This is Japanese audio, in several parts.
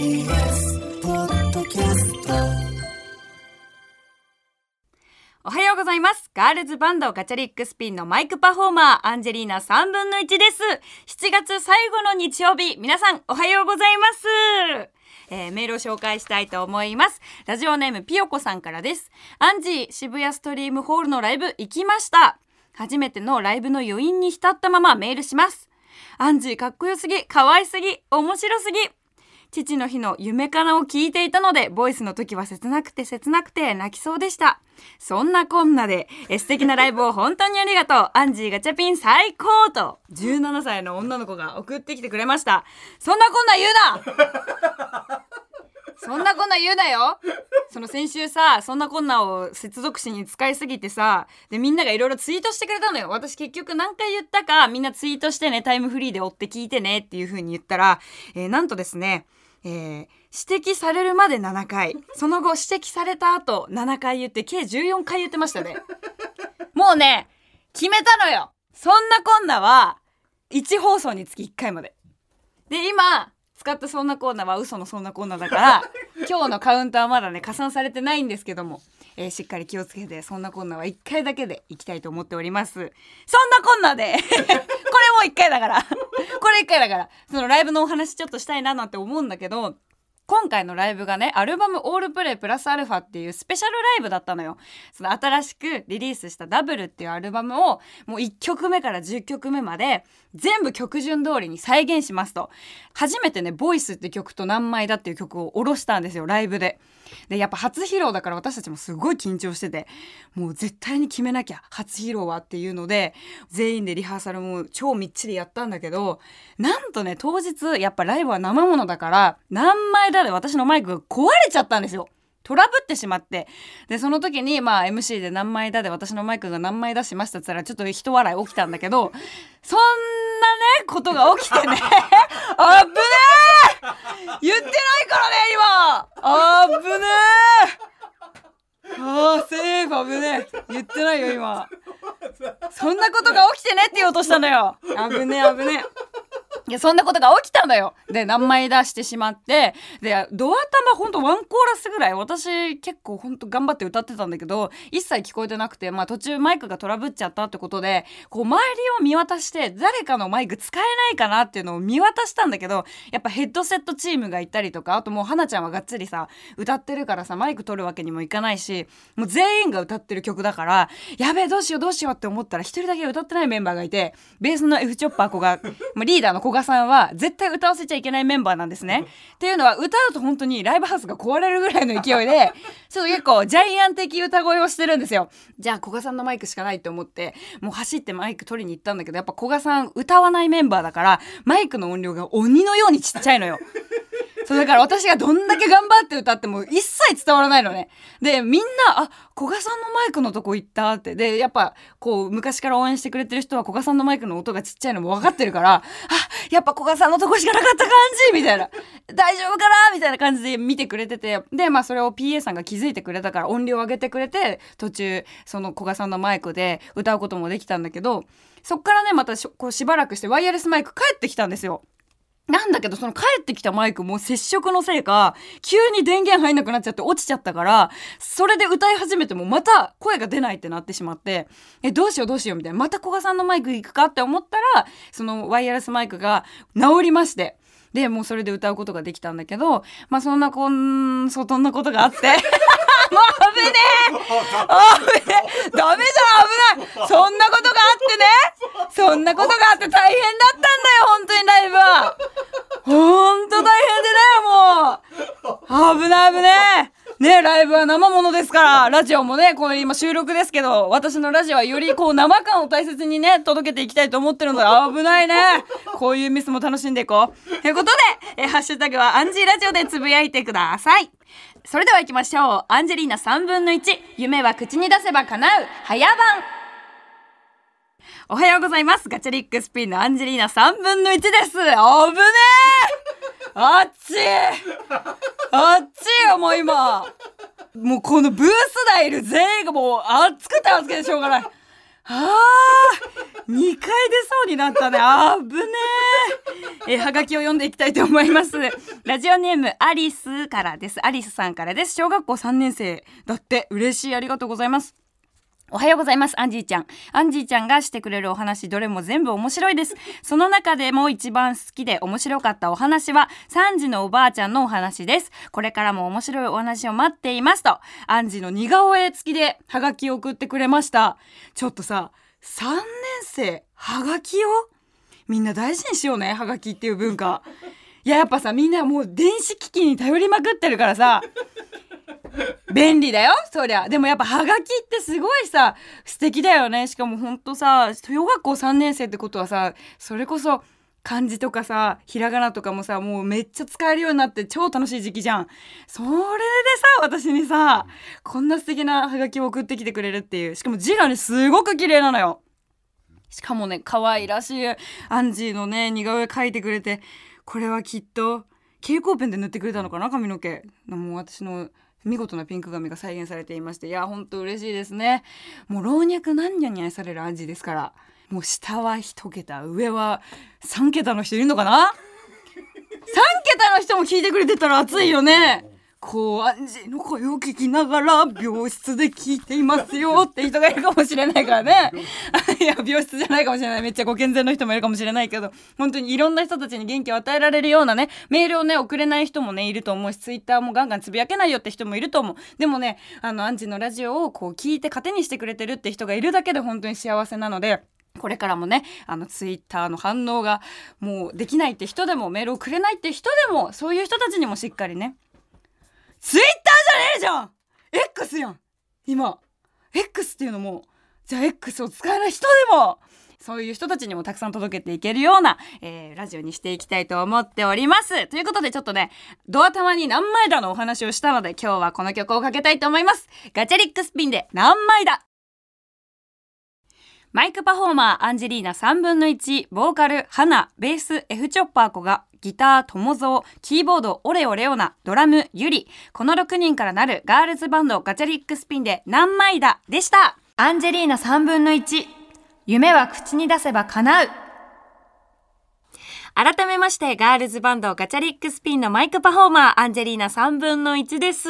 TBS ポッドキャストおはようございます。ガールズバンドガチャリックスピンのマイクパフォーマー、アンジェリーナ3分の1です。7月最後の日曜日、皆さんおはようございます。えーメールを紹介したいと思います。ラジオネームピヨコさんからです。アンジー、渋谷ストリームホールのライブ行きました。初めてのライブの余韻に浸ったままメールします。アンジーかっこよすぎ、可愛すぎ、面白すぎ。父の日の夢かなを聞いていたので、ボイスの時は切なくて切なくて泣きそうでした。そんなこんなで、え素敵なライブを本当にありがとう。アンジーガチャピン最高と、17歳の女の子が送ってきてくれました。そんなこんな言うな そんなこんな言うなよその先週さ、そんなこんなを接続詞に使いすぎてさ、で、みんながいろいろツイートしてくれたのよ。私結局何回言ったか、みんなツイートしてね、タイムフリーで追って聞いてねっていう風に言ったら、えーなんとですね、えー指摘されるまで7回、その後指摘された後7回言って、計14回言ってましたね。もうね、決めたのよそんなこんなは、1放送につき1回まで。で、今、使ったそんなコーナーは嘘のそんなコーナーだから、今日のカウントはまだね、加算されてないんですけども、えーしっかり気をつけて、そんなコーナーは1回だけでいきたいと思っております。そんなこんなで、これも1回だから、これ1回だから、そのライブのお話ちょっとしたいななんて思うんだけど、今回のライブがね、アルバムオールプレイプラスアルファっていうスペシャルライブだったのよ。その新しくリリースしたダブルっていうアルバムをもう1曲目から10曲目まで全部曲順通りに再現しますと。初めてね、ボイスって曲と何枚だっていう曲を下ろしたんですよ、ライブで。で、やっぱ初披露だから私たちもすごい緊張してて、もう絶対に決めなきゃ、初披露はっていうので、全員でリハーサルも超みっちりやったんだけど、なんとね、当日、やっぱライブは生ものだから、何枚だで私のマイクが壊れちゃったんですよ。トラブってしまって。で、その時に、まあ MC で何枚だで私のマイクが何枚出しましたって言ったら、ちょっと人笑い起きたんだけど、そんなね、ことが起きてね、あっぶねー言ってないからね、今。あぶねーあー、セーフ危ねえ言ってないよ、今。そんなことが起きてねって言おうとしたのよ。危ねえ、危ねえ。いや、そんなことが起きたのよ。で、何枚出してしまって、で、ドア玉ほんとワンコーラスぐらい、私結構ほんと頑張って歌ってたんだけど、一切聞こえてなくて、まあ途中マイクがトラブっちゃったってことで、こう周りを見渡して、誰かのマイク使えないかなっていうのを見渡したんだけど、やっぱヘッドセットチームがいたりとか、あともう花ちゃんはがっつりさ、歌ってるからさ、マイク取るわけにもいかないし、もう全員が歌ってる曲だから、やべえ、どうしようどうしようって思ったら、一人だけ歌ってないメンバーがいて、ベースの F チョッパー子が、まリーダーの古賀さんは、絶対歌わせちゃいけないメンバーなんですね。っていうのは、歌うと本当にライブハウスが壊れるぐらいの勢いで、ちょっと結構ジャイアン的歌声をしてるんですよ。じゃあ、古賀さんのマイクしかないって思って、もう走ってマイク取りに行ったんだけど、やっぱ古賀さん歌わないメンバーだから、マイクの音量が鬼のようにちっちゃいのよ。そうだから私がどんだけ頑張って歌っても一切伝わらないのね。で、みんな、あ、古賀さんのマイクのとこ行ったって。で、やっぱ、こう、昔から応援してくれてる人は古賀さんのマイクの音がちっちゃいのも分かってるから、あ、やっぱ古賀さんのとこしかなかった感じみたいな。大丈夫かなみたいな感じで見てくれてて。で、まあそれを PA さんが気づいてくれたから音量上げてくれて、途中、その古賀さんのマイクで歌うこともできたんだけど、そっからね、またしこうしばらくしてワイヤレスマイク帰ってきたんですよ。なんだけど、その帰ってきたマイクも接触のせいか、急に電源入んなくなっちゃって落ちちゃったから、それで歌い始めてもまた声が出ないってなってしまって、え、どうしようどうしようみたいな。また古賀さんのマイク行くかって思ったら、そのワイヤレスマイクが治りまして。で、もうそれで歌うことができたんだけど、まあそんなこん、そんなことがあって。もう危ねえ。危ねえ。ダメじゃん危ない。そんなことがあってね。そんなことがあって大変だったんだよ本当にライブは。ほんと大変でねもう。危ない危ねえ。ねライブは生ものですから、ラジオもね、これ今収録ですけど、私のラジオはよりこう生感を大切にね、届けていきたいと思ってるので、危ないね。こういうミスも楽しんでいこう。ということで、えハッシュタグはアンジーラジオでつぶやいてください。それでは行きましょう。アンジェリーナ3分の1。夢は口に出せば叶う。早番。おはようございます。ガチャリックスピンのアンジェリーナ3分の1です。危ねえあっちあっちよ、もう今。もうこのブース内いる全員がもう熱くて熱くてしょうがない。ああ2回出そうになったね。あぶねええはがきを読んでいきたいと思います。ラジオネームアリスからです。アリスさんからです。小学校3年生だって。嬉しい。ありがとうございます。おはようございます。アンジーちゃん。アンジーちゃんがしてくれるお話、どれも全部面白いです。その中でも一番好きで面白かったお話は、3時のおばあちゃんのお話です。これからも面白いお話を待っていますと、アンジーの似顔絵付きでハガキを送ってくれました。ちょっとさ、3年生、ハガキを？みんな大事にしようね、ハガキっていう文化。いや、やっぱさ、みんなもう電子機器に頼りまくってるからさ、便利だよそりゃ。でもやっぱハガキってすごいさ素敵だよね。しかもほんとさ小学校3年生ってことはさそれこそ漢字とかさひらがなとかもさもうめっちゃ使えるようになって超楽しい時期じゃん。それでさ私にさこんな素敵なハガキを送ってきてくれるっていう。しかも字がねすごく綺麗なのよ。しかもね可愛らしいアンジーのね似顔絵描いてくれてこれはきっと蛍光ペンで塗ってくれたのかな髪の毛。もう私の見事なピンク髪が再現されていましていやほんと嬉しいですね。もう老若男女に愛される味ですからもう下は1桁上は3桁の人いるのかな？3桁の人も聞いてくれてたら熱いよね。こう、アンジーの声を聞きながら、病室で聞いていますよって人がいるかもしれないからね。いや、病室じゃないかもしれない。めっちゃご健全の人もいるかもしれないけど、本当にいろんな人たちに元気を与えられるようなね、メールをね、送れない人もね、いると思うし、ツイッターもガンガンつぶやけないよって人もいると思う。でもね、あの、アンジーのラジオをこう聞いて糧にしてくれてるって人がいるだけで本当に幸せなので、これからもね、あの、ツイッターの反応がもうできないって人でも、メールをくれないって人でも、そういう人たちにもしっかりね、ツイッターじゃねえじゃん !X やん今 X っていうのもじゃあ X を使えない人でもそういう人たちにもたくさん届けていけるような、えー、ラジオにしていきたいと思っております。ということでちょっとね、ドア玉に何枚だのお話をしたので今日はこの曲をかけたいと思います。ガチャリックスピンで何枚だ？マイクパフォーマーアンジェリーナ3分の1、ボーカル、ハナ、ベース、F チョッパー子がギター、友蔵、キーボード、オレオレオナ、ドラム、ユリ。この6人からなるガールズバンドガチャリックスピンで何枚だでした。アンジェリーナ3分の1。夢は口に出せば叶う。改めまして、ガールズバンドガチャリックスピンのマイクパフォーマー、アンジェリーナ3分の1です。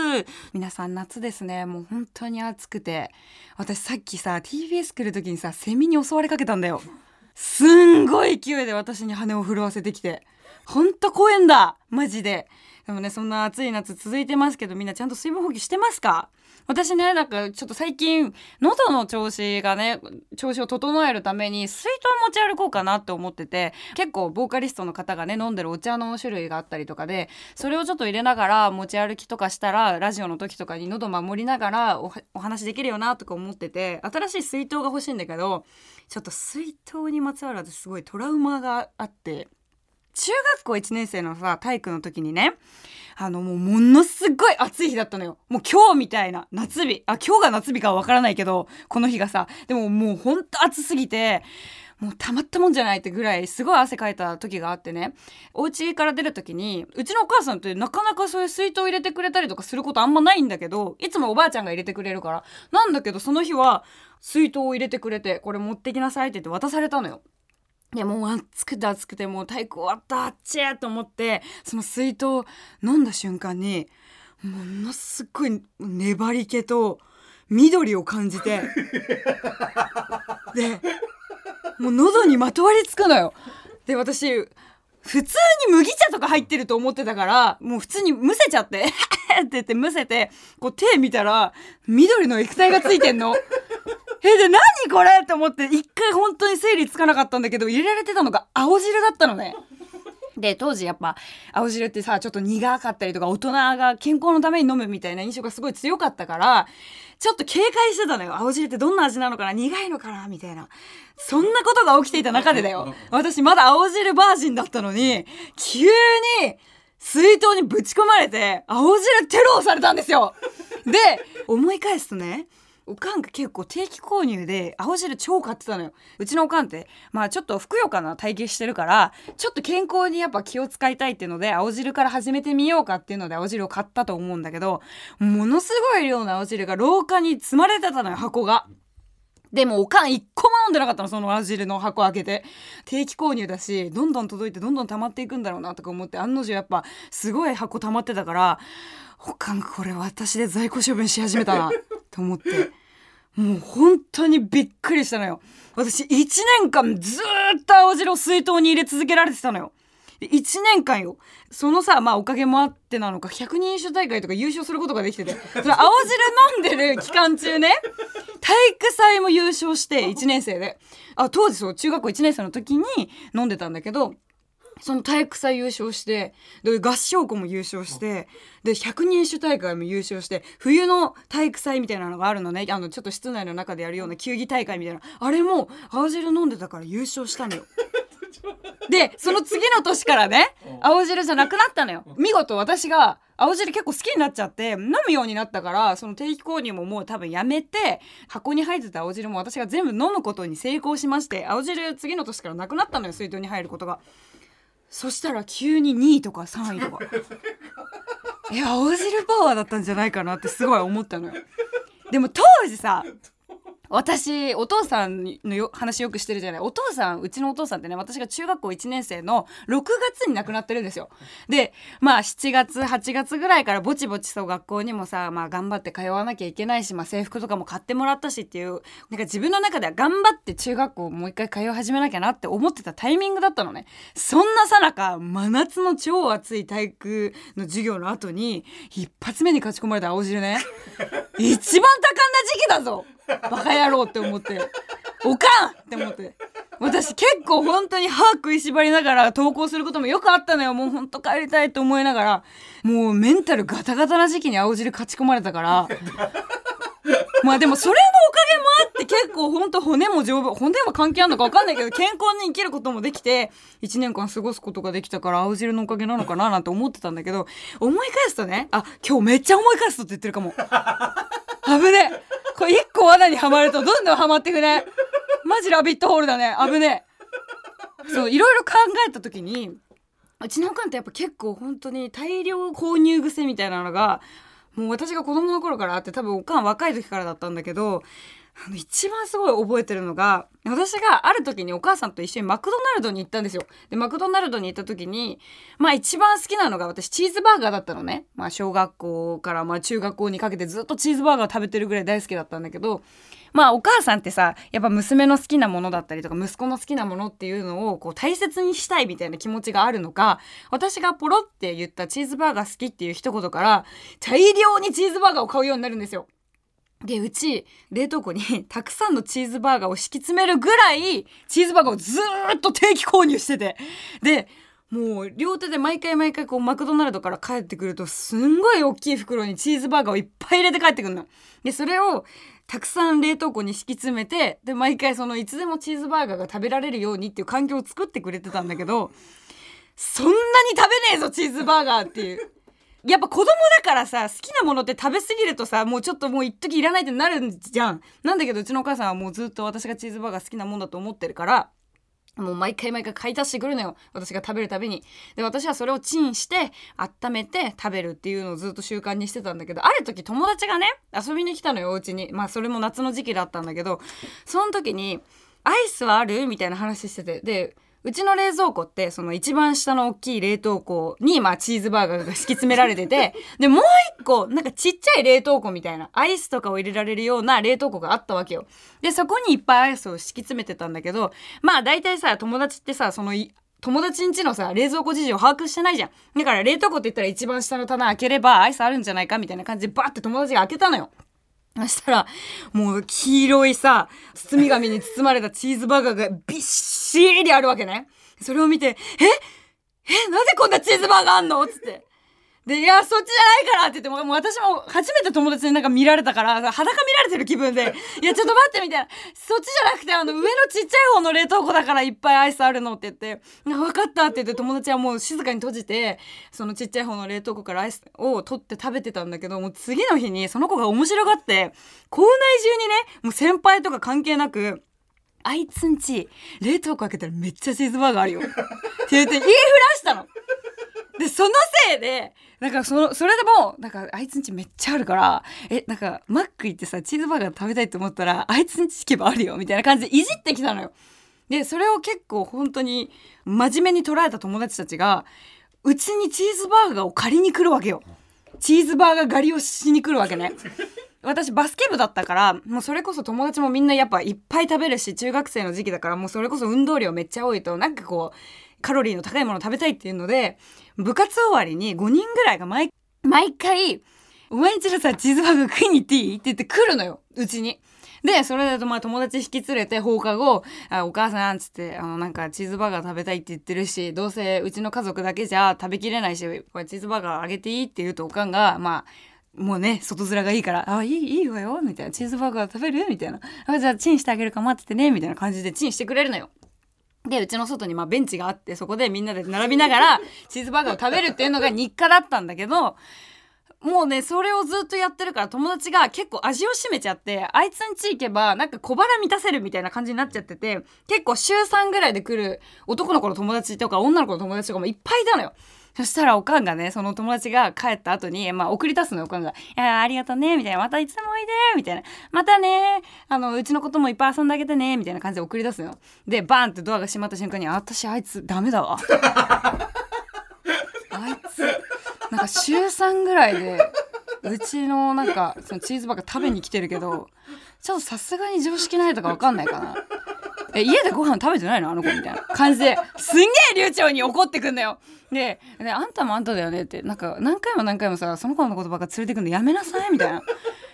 皆さん夏ですね。もう本当に暑くて。私さっきさ、TBS 来る時にさ、セミに襲われかけたんだよ。すんごい勢いで私に羽を震わせてきて。ほんと公園だマジで。でもね、そんな暑い夏続いてますけど、みんなちゃんと水分補給してますか？私ね、なんかちょっと最近、喉の調子がね、調子を整えるために水筒持ち歩こうかなって思ってて、結構ボーカリストの方がね、飲んでるお茶の種類があったりとかで、それをちょっと入れながら持ち歩きとかしたら、ラジオの時とかに喉守りながらお話できるよなとか思ってて、新しい水筒が欲しいんだけど、ちょっと水筒にまつわる私すごいトラウマがあって、中学校1年生のさ、体育の時にね、あの、もうものすごい暑い日だったのよ。もう今日みたいな夏日。あ、今日が夏日かはわからないけど、この日がさ、でももうほんと暑すぎて、もうたまったもんじゃないってぐらいすごい汗かいた時があってねお家から出る時にうちのお母さんってなかなかそういう水筒入れてくれたりとかすることあんまないんだけどいつもおばあちゃんが入れてくれるからなんだけどその日は水筒を入れてくれてこれ持ってきなさいって言って渡されたのよ。でもう暑くて暑くてもう体育終わったあっちやと思ってその水筒を飲んだ瞬間にものすごい粘り気と緑を感じてでもう喉にまとわりつくのよ。で私普通に麦茶とか入ってると思ってたからもう普通にむせちゃって って言ってむせてこう手見たら緑の液体がついてんの。え、で、何これって思って、一回本当に整理つかなかったんだけど、入れられてたのが青汁だったのね。で、当時やっぱ、青汁ってさ、ちょっと苦かったりとか、大人が健康のために飲むみたいな印象がすごい強かったから、ちょっと警戒してたのよ。青汁ってどんな味なのかな苦いのかなみたいな。そんなことが起きていた中でだよ。私まだ青汁バージンだったのに、急に、水筒にぶち込まれて、青汁テロをされたんですよ。で、思い返すとね、おかんが結構定期購入で青汁超買ってたのよ。うちのおかんってまあちょっとふくよかな体型してるからちょっと健康にやっぱ気を使いたいっていうので青汁から始めてみようかっていうので青汁を買ったと思うんだけどものすごい量の青汁が廊下に積まれてたのよ箱が。でもおかん一個も飲んでなかったのその青汁の箱開けて。定期購入だしどんどん届いてどんどん溜まっていくんだろうなとか思って案の定やっぱすごい箱溜まってたからおかんこれ私で在庫処分し始めたなと思って。もう本当にびっくりしたのよ。私1年間ずっと青汁を水筒に入れ続けられてたのよ。1年間よ。そのさまあおかげもあってなのか100人一首大会とか優勝することができてて。それ青汁飲んでる期間中ね体育祭も優勝して1年生で。あ当時そう中学校1年生の時に飲んでたんだけどその体育祭優勝してで合唱校も優勝してで百人一首大会も優勝して冬の体育祭みたいなのがあるのね。あのちょっと室内の中でやるような球技大会みたいな。あれも青汁飲んでたから優勝したのよ。でその次の年からね青汁じゃなくなったのよ。見事私が青汁結構好きになっちゃって飲むようになったからその定期購入ももう多分やめて箱に入ってた青汁も私が全部飲むことに成功しまして青汁次の年からなくなったのよ水筒に入ることがそしたら急に2位とか3位とか。いや青汁パワーだったんじゃないかなってすごい思ったのよ。でも当時さ私お父さんのよ話よくしてるじゃない。お父さんうちのお父さんってね私が中学校1年生の6月に亡くなってるんですよ。でまあ7月8月ぐらいからぼちぼちそう学校にもさ、まあ、頑張って通わなきゃいけないし、まあ、制服とかも買ってもらったしっていうなんか自分の中では頑張って中学校もう一回通い始めなきゃなって思ってたタイミングだったのね。そんなさなか真夏の超暑い体育の授業の後に一発目に勝ち込まれた青汁ね。一番多感な時期だぞバカ野郎って思って。おかんって思って。私結構本当に歯食いしばりながら投稿することもよくあったのよ。もうほんと帰りたいと思いながら。もうメンタルガタガタな時期に青汁勝ち込まれたから。まあでもそれのおかげもあって結構ほんと骨も丈夫。骨は関係あるのか分かんないけど健康に生きることもできて1年間過ごすことができたから青汁のおかげなのかななんて思ってたんだけど思い返すとねあ今日めっちゃ思い返すとって言ってるかも。危ねえ。これ一個罠にはまるとどんどんはまってくね。マジラビットホールだね。危ねえ。そういろいろ考えた時にうちのおかんってやっぱ結構本当に大量購入癖みたいなのがもう私が子供の頃からあって多分おかん若い時からだったんだけどあの一番すごい覚えてるのが私がある時にお母さんと一緒にマクドナルドに行ったんですよ。でマクドナルドに行った時にまあ一番好きなのが私チーズバーガーだったのね。まあ小学校からまあ中学校にかけてずっとチーズバーガー食べてるぐらい大好きだったんだけどまあお母さんってさやっぱ娘の好きなものだったりとか息子の好きなものっていうのをこう大切にしたいみたいな気持ちがあるのか私がポロって言ったチーズバーガー好きっていう一言から大量にチーズバーガーを買うようになるんですよ。でうち冷凍庫に たくさんのチーズバーガーを敷き詰めるぐらいチーズバーガーをずーっと定期購入しててでもう両手で毎回毎回こうマクドナルドから帰ってくるとすんごい大きい袋にチーズバーガーをいっぱい入れて帰ってくるの。でそれをたくさん冷凍庫に敷き詰めてで毎回そのいつでもチーズバーガーが食べられるようにっていう環境を作ってくれてたんだけどそんなに食べねえぞチーズバーガーっていう。やっぱ子供だからさ好きなものって食べ過ぎるとさもうちょっともう一時いらないってなるんじゃん。なんだけどうちのお母さんはもうずっと私がチーズバーガー好きなもんだと思ってるからもう毎回毎回買い足してくるのよ私が食べるたびにで私はそれをチンして温めて食べるっていうのをずっと習慣にしてたんだけどある時友達がね遊びに来たのよお家に。まあそれも夏の時期だったんだけどその時に「アイスはある?」みたいな話してて。でうちの冷蔵庫ってその一番下の大きい冷凍庫にまあチーズバーガーが敷き詰められてて でもう一個なんかちっちゃい冷凍庫みたいなアイスとかを入れられるような冷凍庫があったわけよ。でそこにいっぱいアイスを敷き詰めてたんだけどまあ大体さ友達ってさそのい友達ん家のさ冷蔵庫事情把握してないじゃん。だから冷凍庫って言ったら一番下の棚開ければアイスあるんじゃないかみたいな感じでバーって友達が開けたのよそしたら、もう黄色いさ、包み紙に包まれたチーズバーガーがびっしりあるわけね。それを見て、え？え？なぜこんなチーズバーガーあんの？つって。で、いや、そっちじゃないからって言っても、もう私も初めて友達になんか見られたから、裸見られてる気分で、いや、ちょっと待ってみたいな。そっちじゃなくて、あの、上のちっちゃい方の冷凍庫だからいっぱいアイスあるのって言って、あ分かったって言って友達はもう静かに閉じて、そのちっちゃい方の冷凍庫からアイスを取って食べてたんだけど、もう次の日にその子が面白がって、校内中にね、もう先輩とか関係なく、あいつんち、冷凍庫開けたらめっちゃチーズバーガーあるよ。って言って言いふらしたの。でそのせいでなんかそのそれでもなんかあいつんちめっちゃあるからえなんかマック行ってさチーズバーガー食べたいと思ったらあいつんち行けばあるよみたいな感じでいじってきたのよ。でそれを結構本当に真面目に捉えた友達たちがうちにチーズバーガーを借りに来るわけよ。チーズバーガー狩りをしに来るわけね。私バスケ部だったからもうそれこそ友達もみんなやっぱいっぱい食べるし中学生の時期だからもうそれこそ運動量めっちゃ多いとなんかこうカロリーの高いもの食べたいっていうので部活終わりに5人ぐらいが毎毎回「お前んちのさチーズバーガー食いに行っていい?」って言って来るのようちに。で、それだとまあ友達引き連れて放課後、あお母さんっつって、あのなんかチーズバーガー食べたいって言ってるし、どうせうちの家族だけじゃ食べきれないし、これチーズバーガーあげていいって言うとおかんが、まあ、もうね、外面がいいから、あ、いい、いいわよ、みたいな。チーズバーガー食べる？みたいな。あ、じゃあチンしてあげるか待っててね、みたいな感じでチンしてくれるのよ。で、うちの外にまあベンチがあって、そこでみんなで並びながら、チーズバーガーを食べるっていうのが日課だったんだけど、もうね、それをずっとやってるから友達が結構味を占めちゃって、あいつんち行けばなんか小腹満たせるみたいな感じになっちゃってて、結構週3ぐらいで来る男の子の友達とか女の子の友達とかもいっぱいいたのよ。そしたらおかんがね、その友達が帰った後に、まあ送り出すのよ、おかんが。いやありがとうね、みたいな。またいつでもおいで、みたいな。またね、あの、うちのこともいっぱい遊んであげてね、みたいな感じで送り出すのよ。で、バーンってドアが閉まった瞬間に、私あいつダメだわ。あいつ、なんか週3ぐらいで、うちのなんかそのチーズバーガー食べに来てるけどちょっとさすがに常識ないとか分かんないかな。え家でご飯食べてないのあの子みたいな感じですんげえ流暢に怒ってくんだよ。でであんたもあんただよねってなんか何回も何回もさその子のことばっか連れてくんのやめなさいみたいな。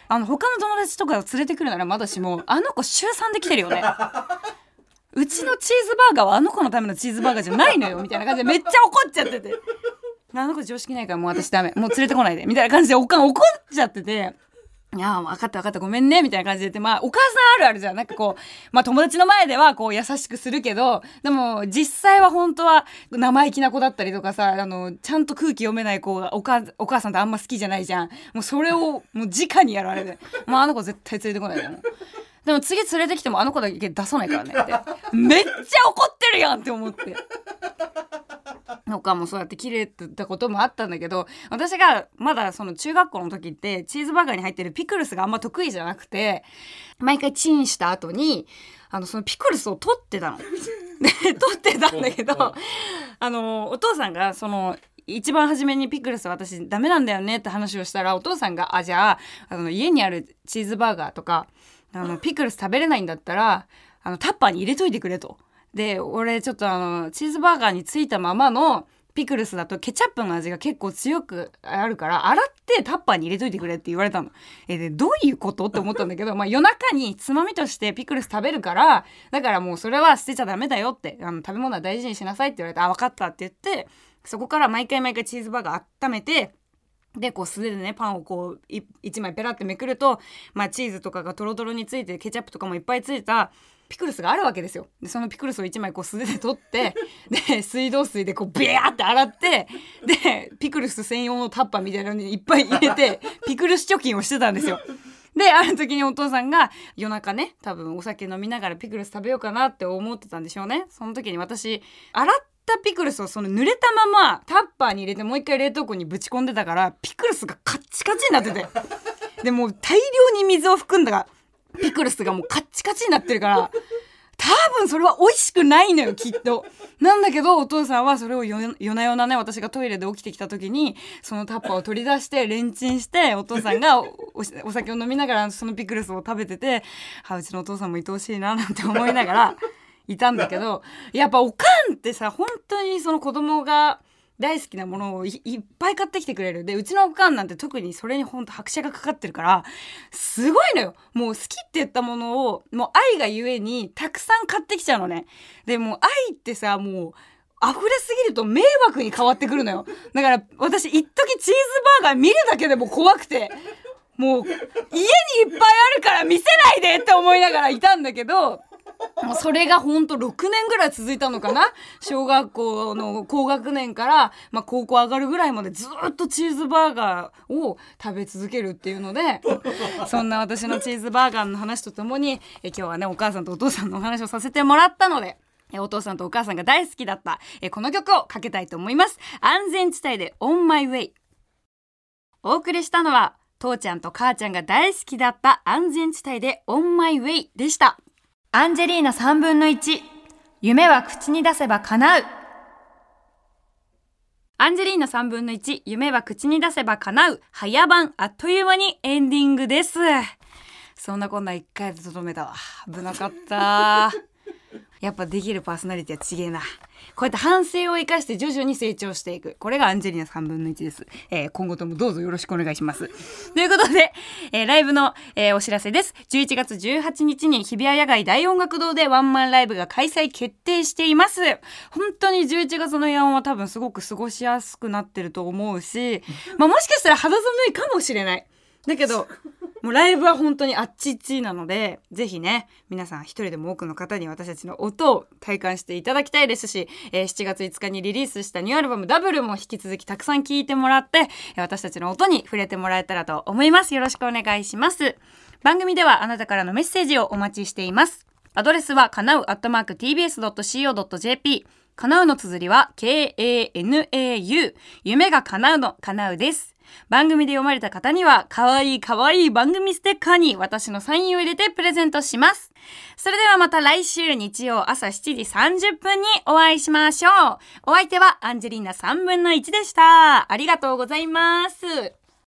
あの他の友達とか連れてくるならまだしもあの子週3で来てるよね。うちのチーズバーガーはあの子のためのチーズバーガーじゃないのよみたいな感じでめっちゃ怒っちゃってて。あの子常識ないからもう私ダメ。もう連れてこないでみたいな感じでおかん怒っちゃってて。いや分かった分かった。ごめんね。みたいな感じで言って。まあお母さんあるあるじゃん。なんかこう まあ友達の前ではこう優しくするけどでも実際は本当は生意気な子だったりとかさあのちゃんと空気読めない子がおかお母さんとあんま好きじゃないじゃん。もうそれをもう直にやられて。もうあの子絶対連れてこないでもでも次連れてきてもあの子だけ出さないからねって。めっちゃ怒ってるやんって思って。他もそうやって切れてたこともあったんだけど私がまだその中学校の時ってチーズバーガーに入ってるピクルスがあんま得意じゃなくて毎回チンした後にあのそのピクルスを取ってたの。で取ってたんだけどあのお父さんがその一番初めにピクルス私ダメなんだよねって話をしたらお父さんが「あじゃああの家にあるチーズバーガーとかあのピクルス食べれないんだったらあのタッパーに入れといてくれ」と。で俺ちょっとあのチーズバーガーについたままのピクルスだとケチャップの味が結構強くあるから洗ってタッパーに入れといてくれって言われたの。えでどういうことって思ったんだけど、まあ、夜中につまみとしてピクルス食べるからだからもうそれは捨てちゃダメだよってあの食べ物は大事にしなさいって言われてあ分かったって言ってそこから毎回毎回チーズバーガー温めてでこう素手でねパンをこう1枚ペラってめくると、まあ、チーズとかがトロトロについてケチャップとかもいっぱいついたピクルスがあるわけですよ。でそのピクルスを1枚こう素手で取って で水道水でこうビャーって洗ってでピクルス専用のタッパーみたいなのにいっぱい入れてピクルス貯金をしてたんですよ。である時にお父さんが夜中ね多分お酒飲みながらピクルス食べようかなって思ってたんでしょうね。その時に私洗ったピクルスをその濡れたままタッパーに入れてもう一回冷凍庫にぶち込んでたからピクルスがカッチカチになってて。でもう大量に水を含んだピクルスがもうカッチカチになってるから多分それは美味しくないのよきっと。なんだけどお父さんはそれを夜な夜なね私がトイレで起きてきた時にそのタッパーを取り出してレンチンしてお父さんがお酒を飲みながらそのピクルスを食べててあうちのお父さんも愛おしいななんて思いながらいたんだけどやっぱおかんってさ本当にその子供が。大好きなものをいっぱい買ってきてくれる。でうちのおかんなんて特にそれにほんと拍車がかかってるからすごいのよ。もう好きって言ったものをもう愛がゆえにたくさん買ってきちゃうのね。でも愛ってさもう溢れすぎると迷惑に変わってくるのよ。だから私一時チーズバーガー見るだけでも怖くて。もう家にいっぱいあるから見せないでって思いながらいたんだけどもうそれがほんと6年ぐらい続いたのかな？小学校の高学年から、まあ、高校上がるぐらいまでずっとチーズバーガーを食べ続けるっていうので そんな私のチーズバーガーの話とともにえ今日はねお母さんとお父さんのお話をさせてもらったのでえお父さんとお母さんが大好きだったえこの曲をかけたいと思います。安全地帯で On My Way お送りしたのは父ちゃんと母ちゃんが大好きだった安全地帯で On My Way でした。アンジェリーナ3分の1夢は口に出せば叶う。アンジェリーナ3分の1夢は口に出せば叶う。早番あっという間にエンディングです。そんなこんな1回でとどめたわ。危なかった。やっぱできるパーソナリティはちげえな。こうやって反省を生かして徐々に成長していく。これがアンジェリーナ3分の1です。えー、今後ともどうぞよろしくお願いします。ということで、えー、ライブの、えー、お知らせです。11月18日に日比谷野外大音楽堂でワンマンライブが開催決定しています。本当に11月の夜は多分すごく過ごしやすくなってると思うし、まあもしかしたら肌寒いかもしれない。だけど、もうライブは本当にあっちっちなので、ぜひね、皆さん一人でも多くの方に私たちの音を体感していただきたいですし、えー、7月5日にリリースしたニューアルバムダブルも引き続きたくさん聴いてもらって、私たちの音に触れてもらえたらと思います。よろしくお願いします。番組ではあなたからのメッセージをお待ちしています。アドレスはかなうアットマーク tbs.co.jp 叶うの綴りは k-a-n-a-u 夢が叶うの叶うです。番組で読まれた方には、かわいいかわいい番組ステッカーに私のサインを入れてプレゼントします。それではまた来週日曜朝7時30分にお会いしましょう。お相手はアンジェリーナ3分の1でした。ありがとうございます。